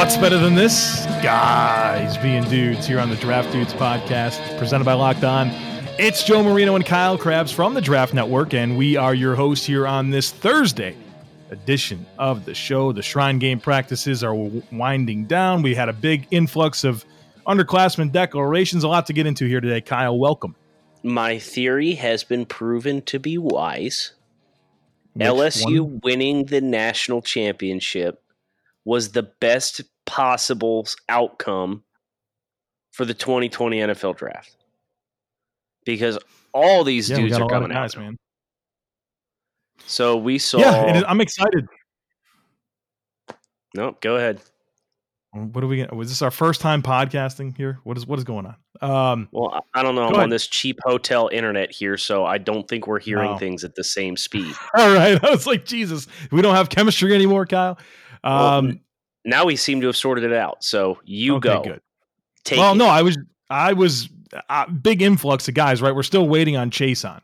What's better than this? Guys being dudes here on the Draft Dudes podcast, presented by Locked On. It's Joe Marino and Kyle Crabbs from the Draft Network, and we are your hosts here on this Thursday edition of the show. The Shrine Game practices are winding down. We had a big influx of underclassmen declarations. A lot to get into here today. Kyle, welcome. My theory has been proven to be wise. Which LSU one? winning the national championship was the best possible outcome for the 2020 NFL draft. Because all these Yeah, dudes are coming guys, out. man. So we saw. Yeah, is, I'm excited. no, go ahead. What are we? Was this our first time podcasting here? What is what is going on? Um, Well, I- don't know. I'm Go on this cheap hotel internet here, so I don't think we're hearing No. things at the same speed. all right, I was like, Jesus, we don't have chemistry anymore, Kyle. Well, Um, now we seem to have sorted it out. So you okay, go. good. Take well, it. no, I was I was uh, big influx of guys. Right, we're still waiting on Chaisson,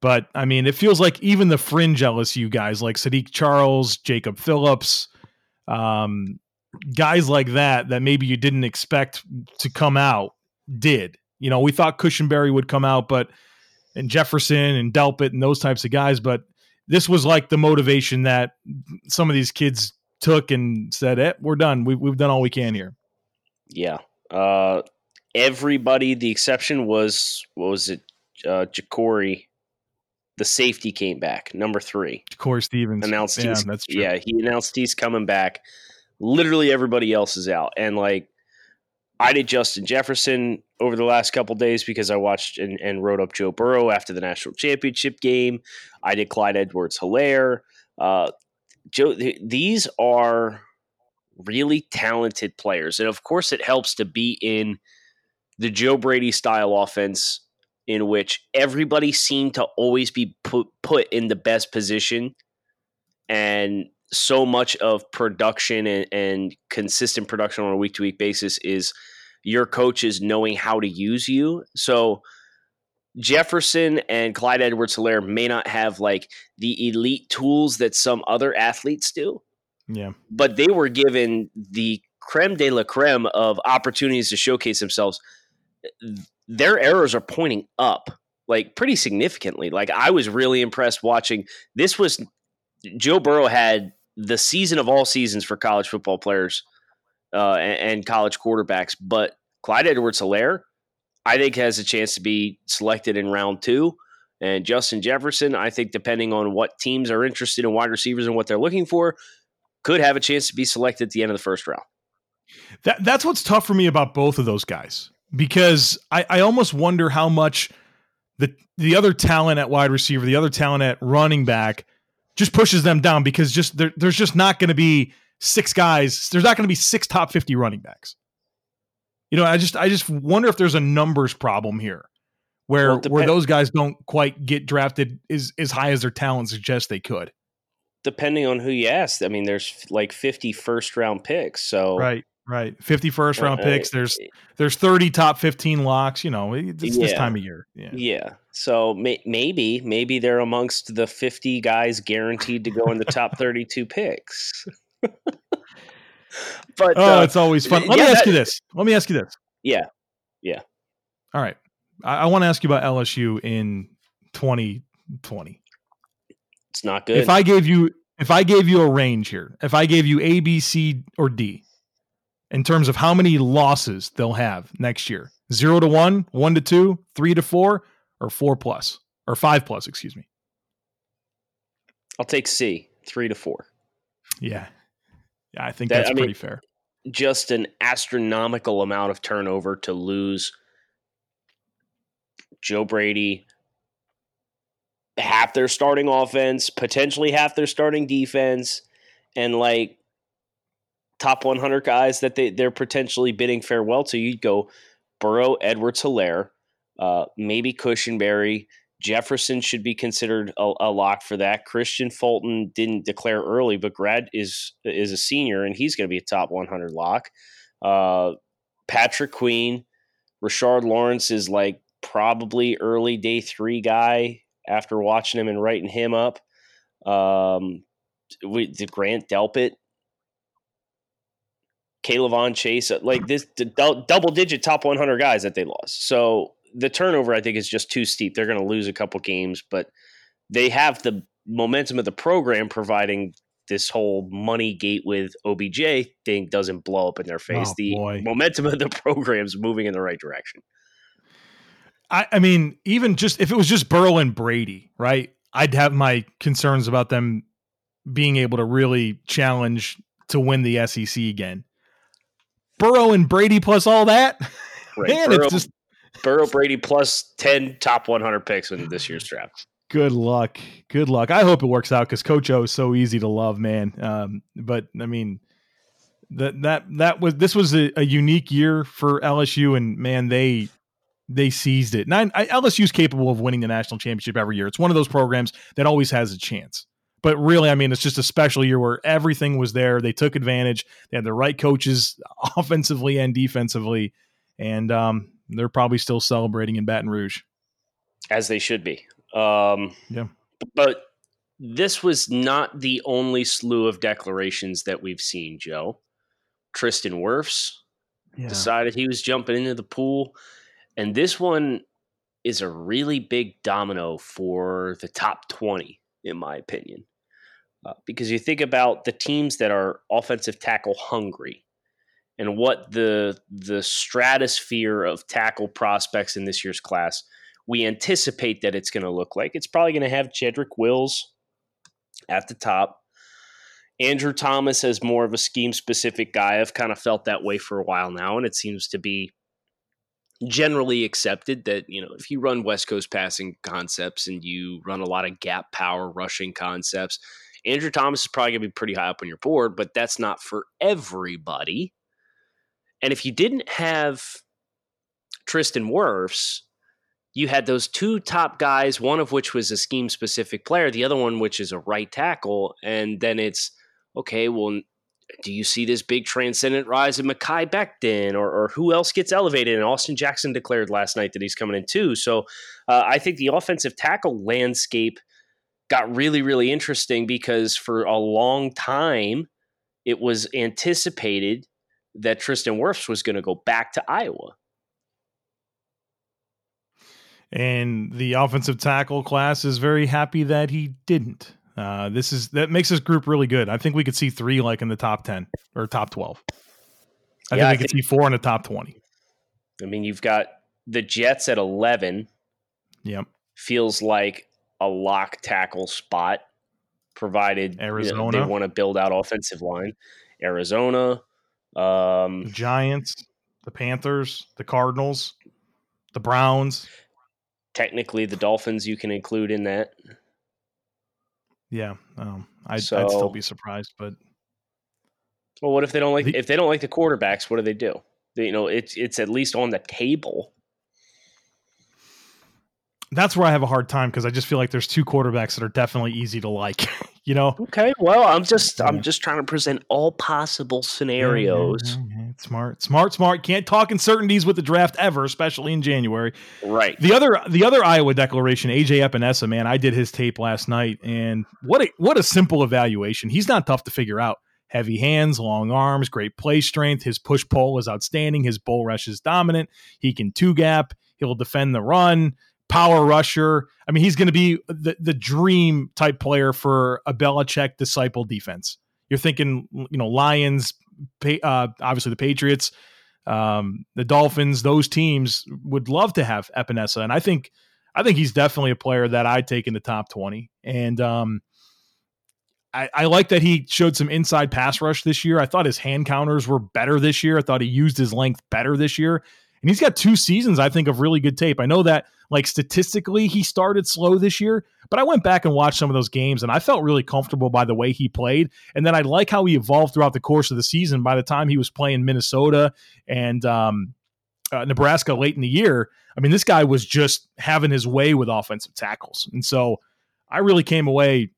but I mean, it feels like even the fringe LSU guys like Saahdiq Charles, Jacob Phillips, um, guys like that that maybe you didn't expect to come out did. You know, we thought Cushenberry would come out, but and Jefferson and Delpit and those types of guys, but this was like the motivation that some of these kids took and said, "Eh, we're done. We've we've done all we can here." Yeah. Uh, everybody, the exception was what was it? Uh, JaCoby, the safety came back, number three. Corey Stevens Announced Yeah, he's that's true. yeah, he announced he's coming back. Literally everybody else is out, and like I did Justin Jefferson over the last couple days because I watched and, and wrote up Joe Burrow after the national championship game. I did Clyde Edwards Helaire. Uh, Joe, th- these are really talented players. And of course, it helps to be in the Joe Brady style offense in which everybody seemed to always be put, put in the best position. And so much of production and, and consistent production on a week to week basis is your coaches knowing how to use you. So Jefferson and Clyde Edwards Helaire may not have like the elite tools that some other athletes do Yeah. but they were given the creme de la creme of opportunities to showcase themselves. Their errors are pointing up like pretty significantly. Like I was really impressed watching this was Joe Burrow had the season of all seasons for college football players uh, and, and college quarterbacks, but Clyde Edwards Helaire, I think has a chance to be selected in round two. And Justin Jefferson, I think depending on what teams are interested in wide receivers and what they're looking for, could have a chance to be selected at the end of the first round. That that's what's tough for me about both of those guys because I, I almost wonder how much the the other talent at wide receiver, the other talent at running back, just pushes them down because just there, there's just not going to be six guys. There's not going to be six top fifty running backs. You know, I just I just wonder if there's a numbers problem here, where Well, where those guys don't quite get drafted as as high as their talent suggests they could. Depending on who you ask, I mean, there's like 50 first round picks. So Right, right. Fifty first round uh, picks. There's there's 30 top 15 locks you know it's this time of year yeah Yeah. So may, maybe maybe they're amongst the 50 guys guaranteed to go in the top 32 picks. but oh uh, it's always fun let yeah, me ask that- you this let me ask you this Yeah. Yeah. all right i, I want to ask you about lsu in 2020 it's not good. if i gave you if i gave you a range here if i gave you a b c or d in terms of how many losses they'll have next year. Zero to one one to two three to four or four plus or five plus excuse me. I'll take C, 3 to 4. yeah. Yeah i think That- that's I mean- pretty fair. just an astronomical amount of turnover to lose Joe Brady, half their starting offense, potentially half their starting defense, and like top 100 guys that they, they're potentially bidding farewell to. You'd go Burrow, Edwards, Helaire, uh, maybe Cushenberry, Jefferson should be considered a, a, lock for that. Christian Fulton didn't declare early, but Grad is is a senior and he's going to be a top 100 lock. Uh, Patrick Queen, Rashard Lawrence is like probably early day three guy after watching him and writing him up. Um, we, did Grant Delpit, K'Lavon Chaisson, uh, like this double digit top 100 guys that they lost. So the turnover, I think, is just too steep. They're going to lose a couple games, but they have the momentum of the program providing this whole money gate with OBJ thing doesn't blow up in their face. Oh, the boy. momentum of the program's moving in the right direction. I, I mean, even just if it was just Burrow and Brady, right? I'd have my concerns about them being able to really challenge to win the SEC again. Burrow and Brady plus all that, right. man, Burrow, it's just Burrow Brady plus 10 top 100 picks in this year's draft. Good luck. Good luck. I hope it works out because Coach O is so easy to love, man. Um, but I mean, that that that was this was a, a, unique year for LSU, and man, they they seized it. And I, I, LSU is capable of winning the national championship every year. It's one of those programs that always has a chance. But really, I mean, it's just a special year where everything was there. They took advantage. They had the right coaches, offensively and defensively, and um, they're probably still celebrating in Baton Rouge, as they should be. Um, yeah, but this was not the only slew of declarations that we've seen. Joe Tristan Wirfs yeah. decided he was jumping into the pool, and this one is a really big domino for the top twenty, in my opinion. Uh, because you think about the teams that are offensive tackle hungry and what the the stratosphere of tackle prospects in this year's class we anticipate that it's going to look like. It's probably going to have Jedrick Wills at the top. Andrew Thomas as more of a scheme specific guy. I've kind of felt that way for a while now, and it seems to be generally accepted that you know if you run West Coast passing concepts and you run a lot of gap power rushing concepts, Andrew Thomas is probably going to be pretty high up on your board, but that's not for everybody. And if you didn't have Tristan Wirfs, you had those two top guys, one of which was a scheme specific player, the other one which is a right tackle, and then it's okay. Well, do you see this big transcendent rise of Mekhi Becton, or, or who else gets elevated? And Austin Jackson declared last night that he's coming in too. So uh, I think the offensive tackle landscape got really, really interesting because for a long time it was anticipated that Tristan Wirfs was going to go back to Iowa. And the offensive tackle class is very happy that he didn't. Uh, this is that makes this group really good. I think we could see three like in the top ten or top twelve. I yeah, think we I could think, see four in the top twenty. I mean, you've got the Jets at eleven. Yep, feels like a lock tackle spot, provided Arizona you know, they want to build out offensive line. Arizona, um, Giants, the Panthers, the Cardinals, the Browns. Technically, the Dolphins you can include in that. Yeah, um, I'd, so, I'd, still be surprised, but well, what if they don't like the, if they don't like the quarterbacks? What do they do? They, you know, it's it's at least on the table that's where I have a hard time because I just feel like there's two quarterbacks that are definitely easy to like. you know. Okay. Well, I'm just. I'm just trying to present all possible scenarios. Yeah, yeah, smart, smart, smart. Can't talk uncertainties with the draft ever, especially in January. Right. The other the other Iowa declaration, AJ Epenesa, man, I did his tape last night, and what a what a simple evaluation. He's not tough to figure out. Heavy hands, long arms, great play strength. His push pull is outstanding. His bull rush is dominant. He can two gap. He'll defend the run power rusher. I mean, he's going to be the, the dream type player for a Belichick disciple defense. You're thinking, you know, Lions, uh, obviously the Patriots, um, the Dolphins. Those teams would love to have Epenesa, and I think, I think he's definitely a player that I'd take in the top twenty. And um, I, I like that he showed some inside pass rush this year. I thought his hand counters were better this year. I thought he used his length better this year. And he's got two seasons, I think, of really good tape. I know that, like, statistically, he started slow this year, but I went back and watched some of those games and I felt really comfortable by the way he played. And then I like how he evolved throughout the course of the season. By the time he was playing Minnesota and, um, uh, Nebraska late in the year, I mean, this guy was just having his way with offensive tackles. And so I really came away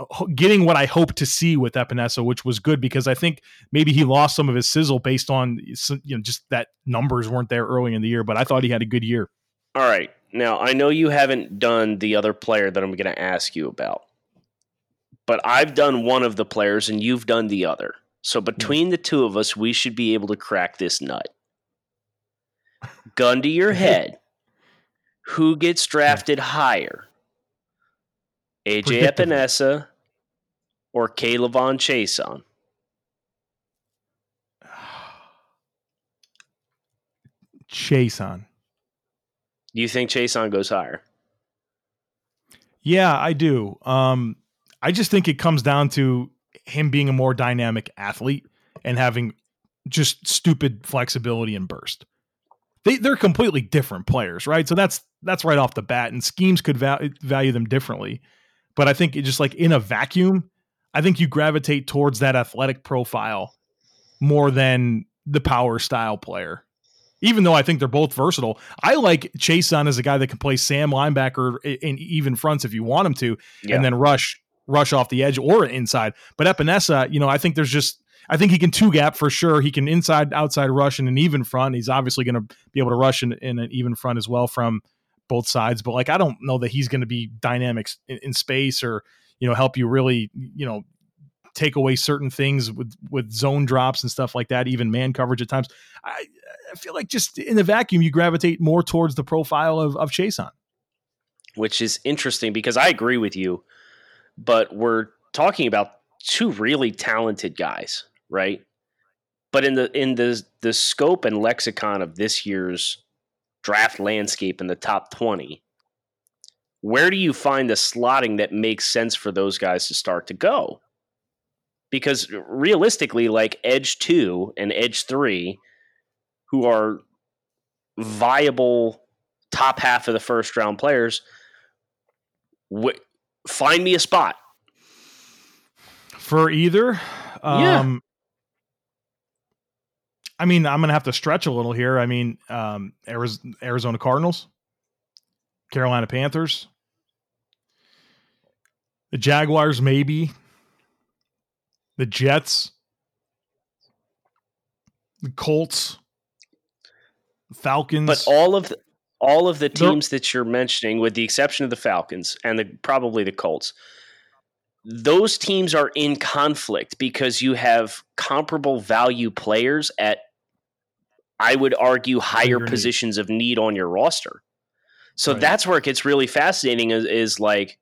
uh, getting what I hoped to see with Epenesa, which was good because I think maybe he lost some of his sizzle based on you know just that numbers weren't there early in the year. But I thought he had a good year. All right, now I know you haven't done the other player that I'm going to ask you about, but I've done one of the players and you've done the other. So between the two of us, we should be able to crack this nut. Gun to your head. Who gets drafted higher? AJ Epenesa or K'Lavon Chaisson? Chaisson. You think Chaisson goes higher? Yeah, I do. Um, I just think it comes down to him being a more dynamic athlete and having just stupid flexibility and burst. They they're completely different players, right? So that's that's right off the bat, and schemes could val- value them differently. But I think it just like in a vacuum, I think you gravitate towards that athletic profile more than the power style player. Even though I think they're both versatile, I like Chaisson as a guy that can play Sam linebacker in even fronts if you want him to, yeah. and then rush rush off the edge or inside. But Epenesa, you know, I think there's just I think he can two gap for sure. He can inside outside rush in an even front. He's obviously going to be able to rush in, in, an even front as well from both sides. But like I don't know that he's going to be dynamics in, in, space or you know help you really you know take away certain things with with zone drops and stuff like that. Even man coverage at times. I, I feel like just in the vacuum you gravitate more towards the profile of of Chaisson, which is interesting because I agree with you but we're talking about two really talented guys, right? But in the in the the scope and lexicon of this year's draft landscape in the top 20, where do you find the slotting that makes sense for those guys to start to go? Because realistically, like Edge 2 and Edge 3, who are viable top half of the first round players, wh- find me a spot for either. Um, yeah. I mean, I'm gonna have to stretch a little here. I mean, um, Arizona Cardinals, Carolina Panthers, the Jaguars, maybe the Jets, the Colts, Falcons. But all of the, all of the teams that you're mentioning, with the exception of the Falcons and the, probably the Colts, those teams are in conflict because you have comparable value players at, I would argue, higher positions of need on your roster. So right. that's where it gets really fascinating. Is, is like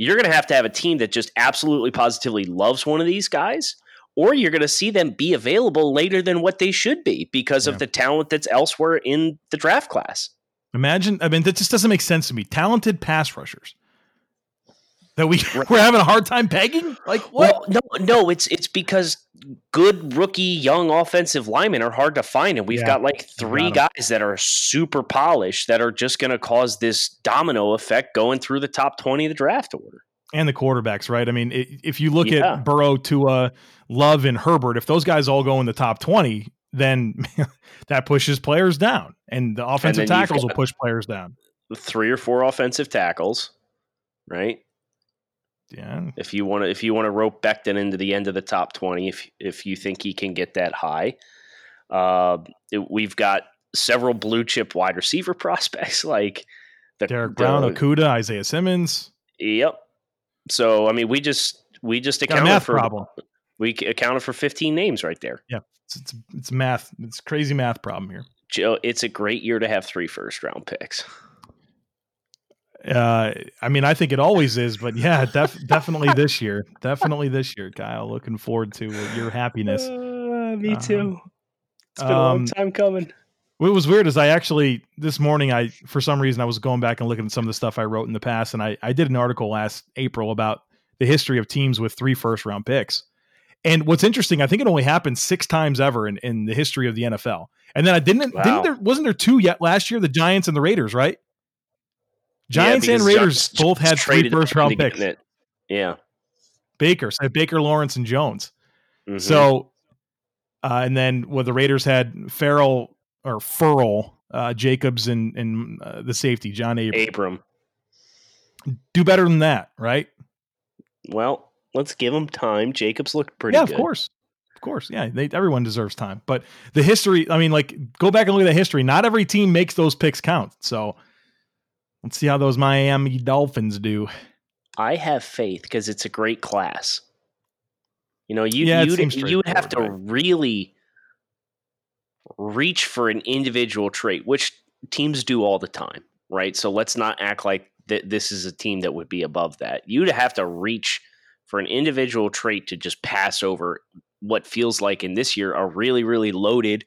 you're going to have to have a team that just absolutely positively loves one of these guys, or you're going to see them be available later than what they should be because yeah. of the talent that's elsewhere in the draft class. Imagine, I mean, that just doesn't make sense to me. Talented pass rushers that we we're having a hard time pegging. Like what? Well, no, no, it's it's because good rookie young offensive linemen are hard to find, and we've yeah, got like three guys that are super polished that are just going to cause this domino effect going through the top twenty of the draft order. And the quarterbacks, right? I mean, if you look yeah. at Burrow, Tua, Love, and Herbert, if those guys all go in the top twenty, then that pushes players down, and the offensive and tackles will push players down. Three or four offensive tackles, right? Yeah. If you want to, if you want to rope Becton into the end of the top twenty, if if you think he can get that high, uh, it, we've got several blue chip wide receiver prospects like the Derrick Brown, the, Okudah, Isaiah Simmons. Yep. So I mean, we just we just accounted for problem. We accounted for fifteen names right there. Yeah, it's, it's it's math. It's crazy math problem here. Joe, it's a great year to have three first round picks. Uh, I mean, I think it always is, but yeah, def- definitely this year, definitely this year, Kyle. Looking forward to your happiness. Uh, me too. Um, it's been a long um, time coming. What was weird is I actually this morning I for some reason I was going back and looking at some of the stuff I wrote in the past, and I I did an article last April about the history of teams with three first round picks. And what's interesting, I think it only happened six times ever in, in the history of the NFL. And then I didn't wow. didn't there wasn't there two yet last year, the Giants and the Raiders, right? Giants yeah, and Raiders just, both had three first round picks. It. Yeah. Baker, so Baker, Lawrence, and Jones. Mm-hmm. So, uh, and then well, the Raiders had Ferrell or furl uh, Jacobs and and uh, the safety John Abram. Abram. Do better than that, right? Well, let's give him time. Jacobs looked pretty yeah, good. of course. Of course. Yeah, they, everyone deserves time. But the history, I mean, like, go back and look at the history. Not every team makes those picks count. So let's see how those Miami Dolphins do. I have faith because it's a great class. You know, you yeah, you'd, you'd have to really reach for an individual trait, which teams do all the time, right? So let's not act like that this is a team that would be above that. You'd have to reach for an individual trait to just pass over what feels like in this year a really, really loaded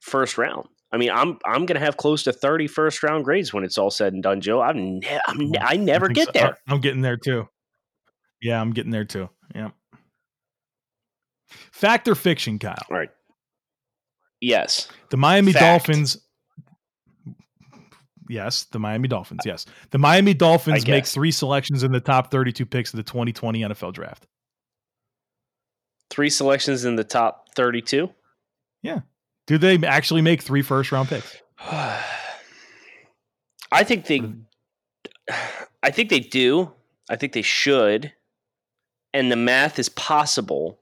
first round. I mean, I'm I'm gonna have close to 30 first round grades when it's all said and done, Joe. I'm, ne- I'm ne- I never think get so. there. I'm getting there too. Yeah, I'm getting there too. Yeah. Fact or fiction, Kyle? All right. Yes. The Miami Fact. Dolphins. Yes, the Miami Dolphins. Yes, the Miami Dolphins make three selections in the top 32 picks of the 2020 NFL Draft. Three selections in the top 32. Do they actually make three first round picks? I think they I think they do. I think they should. And the math is possible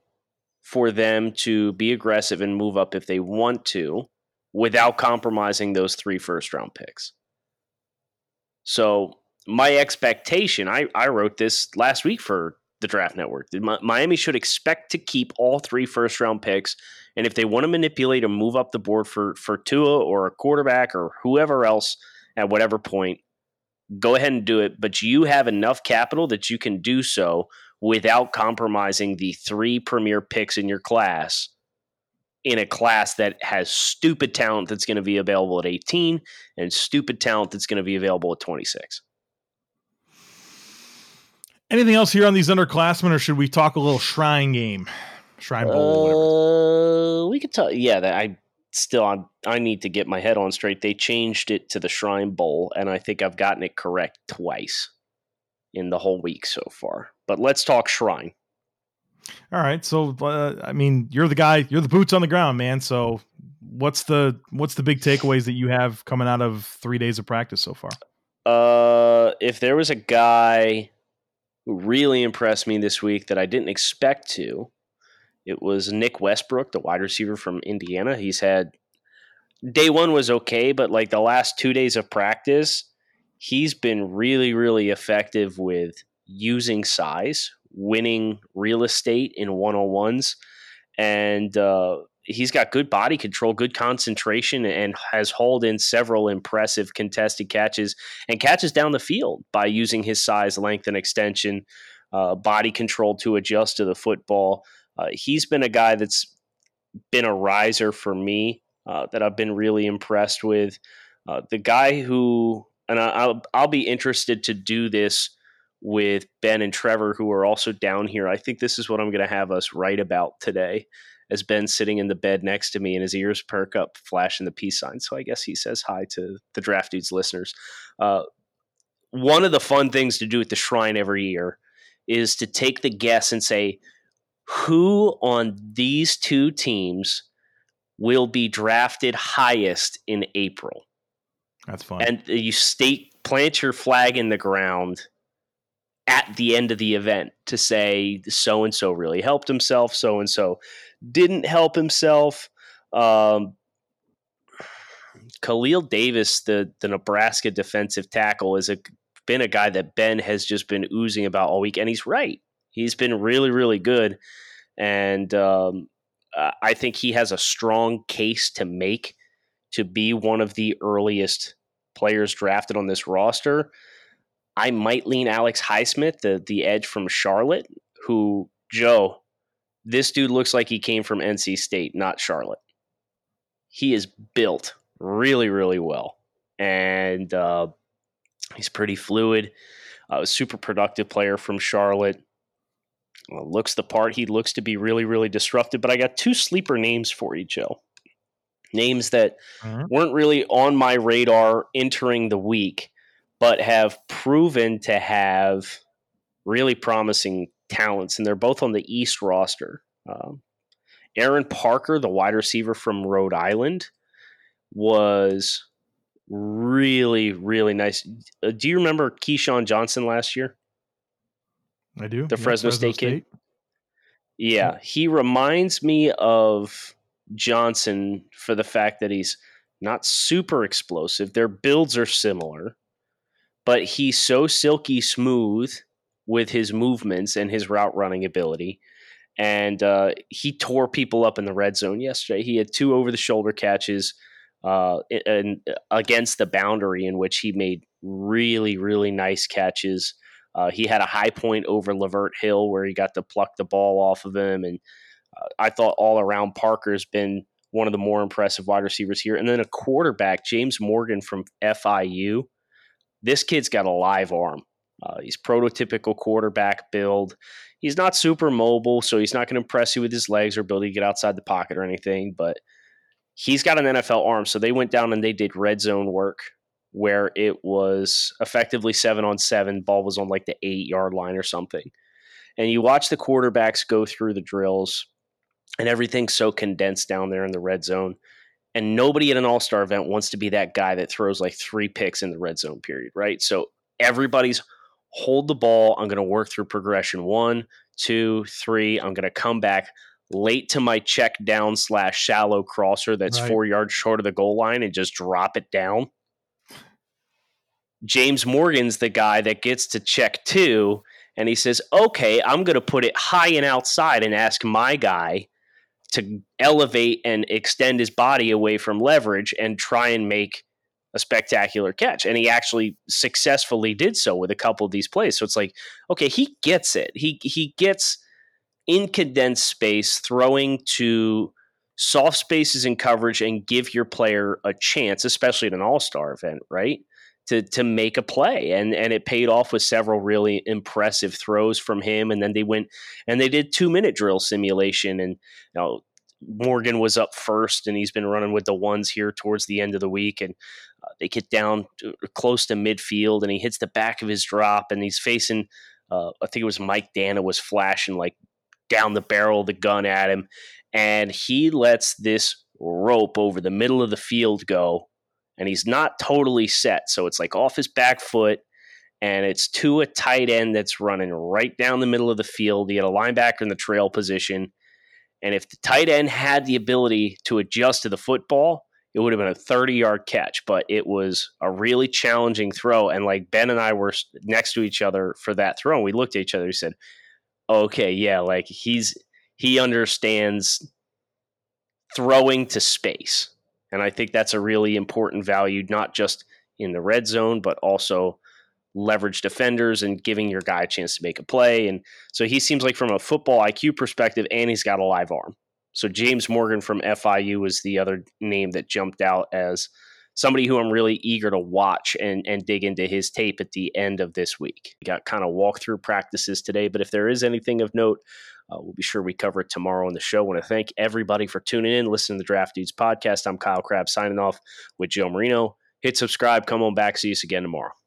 for them to be aggressive and move up if they want to without compromising those three first round picks. So, my expectation, I, I wrote this last week for the Draft Network. Miami should expect to keep all three first round picks. And if they want to manipulate or move up the board for, for Tua or a quarterback or whoever else at whatever point, go ahead and do it. But you have enough capital that you can do so without compromising the three premier picks in your class in a class that has stupid talent that's going to be available at 18 and stupid talent that's going to be available at 26. Anything else here on these underclassmen, or should we talk a little Shrine game, Shrine Bowl? Uh, we could talk. Yeah, that I still I, I need to get my head on straight. They changed it to the Shrine Bowl, and I think I've gotten it correct twice in the whole week so far. But let's talk Shrine. All right, so uh, I mean, you're the guy, you're the boots on the ground, man. So what's the what's the big takeaways that you have coming out of three days of practice so far? Uh, if there was a guy really impressed me this week that I didn't expect to, it was Nick Westbrook, the wide receiver from Indiana. He's had day one was okay, but like the last two days of practice, he's been really, really effective with using size, winning real estate in one on ones, and uh, he's got good body control, good concentration, and has hauled in several impressive contested catches and catches down the field by using his size, length, and extension, uh, body control to adjust to the football. Uh, he's been a guy that's been a riser for me uh, that I've been really impressed with. Uh, the guy who, and I'll, I'll be interested to do this with Ben and Trevor, who are also down here. I think this is what I'm going to have us write about today. As Ben's sitting in the bed next to me and his ears perk up, flashing the peace sign. So I guess he says hi to the Draft Dudes listeners. Uh, one of the fun things to do at the Shrine every year is to take the guess and say, who on these two teams will be drafted highest in April? That's fun. And you state plant your flag in the ground at the end of the event to say so and so really helped himself, so and so didn't help himself. Um, Khalil Davis, the the Nebraska defensive tackle, is a been a guy that Ben has just been oozing about all week, and he's right. He's been really, really good, and um, I think he has a strong case to make to be one of the earliest players drafted on this roster. I might lean Alex Highsmith, the the edge from Charlotte, who Joe, this dude looks like he came from NC State, not Charlotte. He is built really, really well, and uh, he's pretty fluid. Uh, a super productive player from Charlotte. Looks the part. He looks to be really, really disruptive. But I got two sleeper names for you, Joe. Names that Mhm. weren't really on my radar entering the week, but have proven to have really promising talents, and they're both on the East roster. Um, Aaron Parker, the wide receiver from Rhode Island, was really, really nice. Uh, do you remember KeeSean Johnson last year? I do. The Yeah, Fresno, State, kid. Yeah, he reminds me of Johnson for the fact that he's not super explosive. Their builds are similar, but he's so silky smooth with his movements and his route running ability. And uh, he tore people up in the red zone yesterday. He had two over the shoulder catches uh, and against the boundary in which he made really, really nice catches. Uh, he had a high point over Lavert Hill where he got to pluck the ball off of him. And uh, I thought all around Parker's been one of the more impressive wide receivers here. And then a quarterback, James Morgan from FIU. This kid's got a live arm. Uh, he's prototypical quarterback build. He's not super mobile, so he's not going to impress you with his legs or ability to get outside the pocket or anything, but he's got an NFL arm. So they went down and they did red zone work where it was effectively seven on seven. Ball was on like the eight yard line or something. And you watch the quarterbacks go through the drills, and everything's so condensed down there in the red zone. And nobody at an all star event wants to be that guy that throws like three picks in the red zone period, right? So everybody's hold the ball. I'm going to work through progression one, two, three. I'm going to come back late to my check down slash shallow crosser that's right. four yards short of the goal line and just drop it down. James Morgan's the guy that gets to check two, and he says, Okay, I'm going to put it high and outside and ask my guy to elevate and extend his body away from leverage and try and make a spectacular catch. And he actually successfully did so with a couple of these plays. So it's like, okay, he gets it. He he gets in condensed space, throwing to soft spaces in coverage and give your player a chance, especially at an all-star event, right? To, to make a play and and it paid off with several really impressive throws from him and then they went and they did two minute drill simulation and you know Morgan was up first and he's been running with the ones here towards the end of the week and uh, they get down to, close to midfield and he hits the back of his drop and he's facing uh, I think it was Mike Danna was flashing like down the barrel of the gun at him and he lets this rope over the middle of the field go and he's not totally set. So it's like off his back foot and it's to a tight end that's running right down the middle of the field. He had a linebacker in the trail position. And if the tight end had the ability to adjust to the football, it would have been a 30 yard catch, but it was a really challenging throw. And like Ben and I were next to each other for that throw, and we looked at each other. We said, okay, yeah, like he's, he understands throwing to space. And I think that's a really important value, not just in the red zone, but also leverage defenders and giving your guy a chance to make a play. And so he seems like from a football IQ perspective, and he's got a live arm. So James Morgan from FIU was the other name that jumped out as somebody who I'm really eager to watch and, and dig into his tape at the end of this week. We got kind of walkthrough practices today, but if there is anything of note, uh, we'll be sure we cover it tomorrow on the show. I want to thank everybody for tuning in, listening to the Draft Dudes podcast. I'm Kyle Crabbs signing off with Joe Marino. Hit subscribe. Come on back. See us again tomorrow.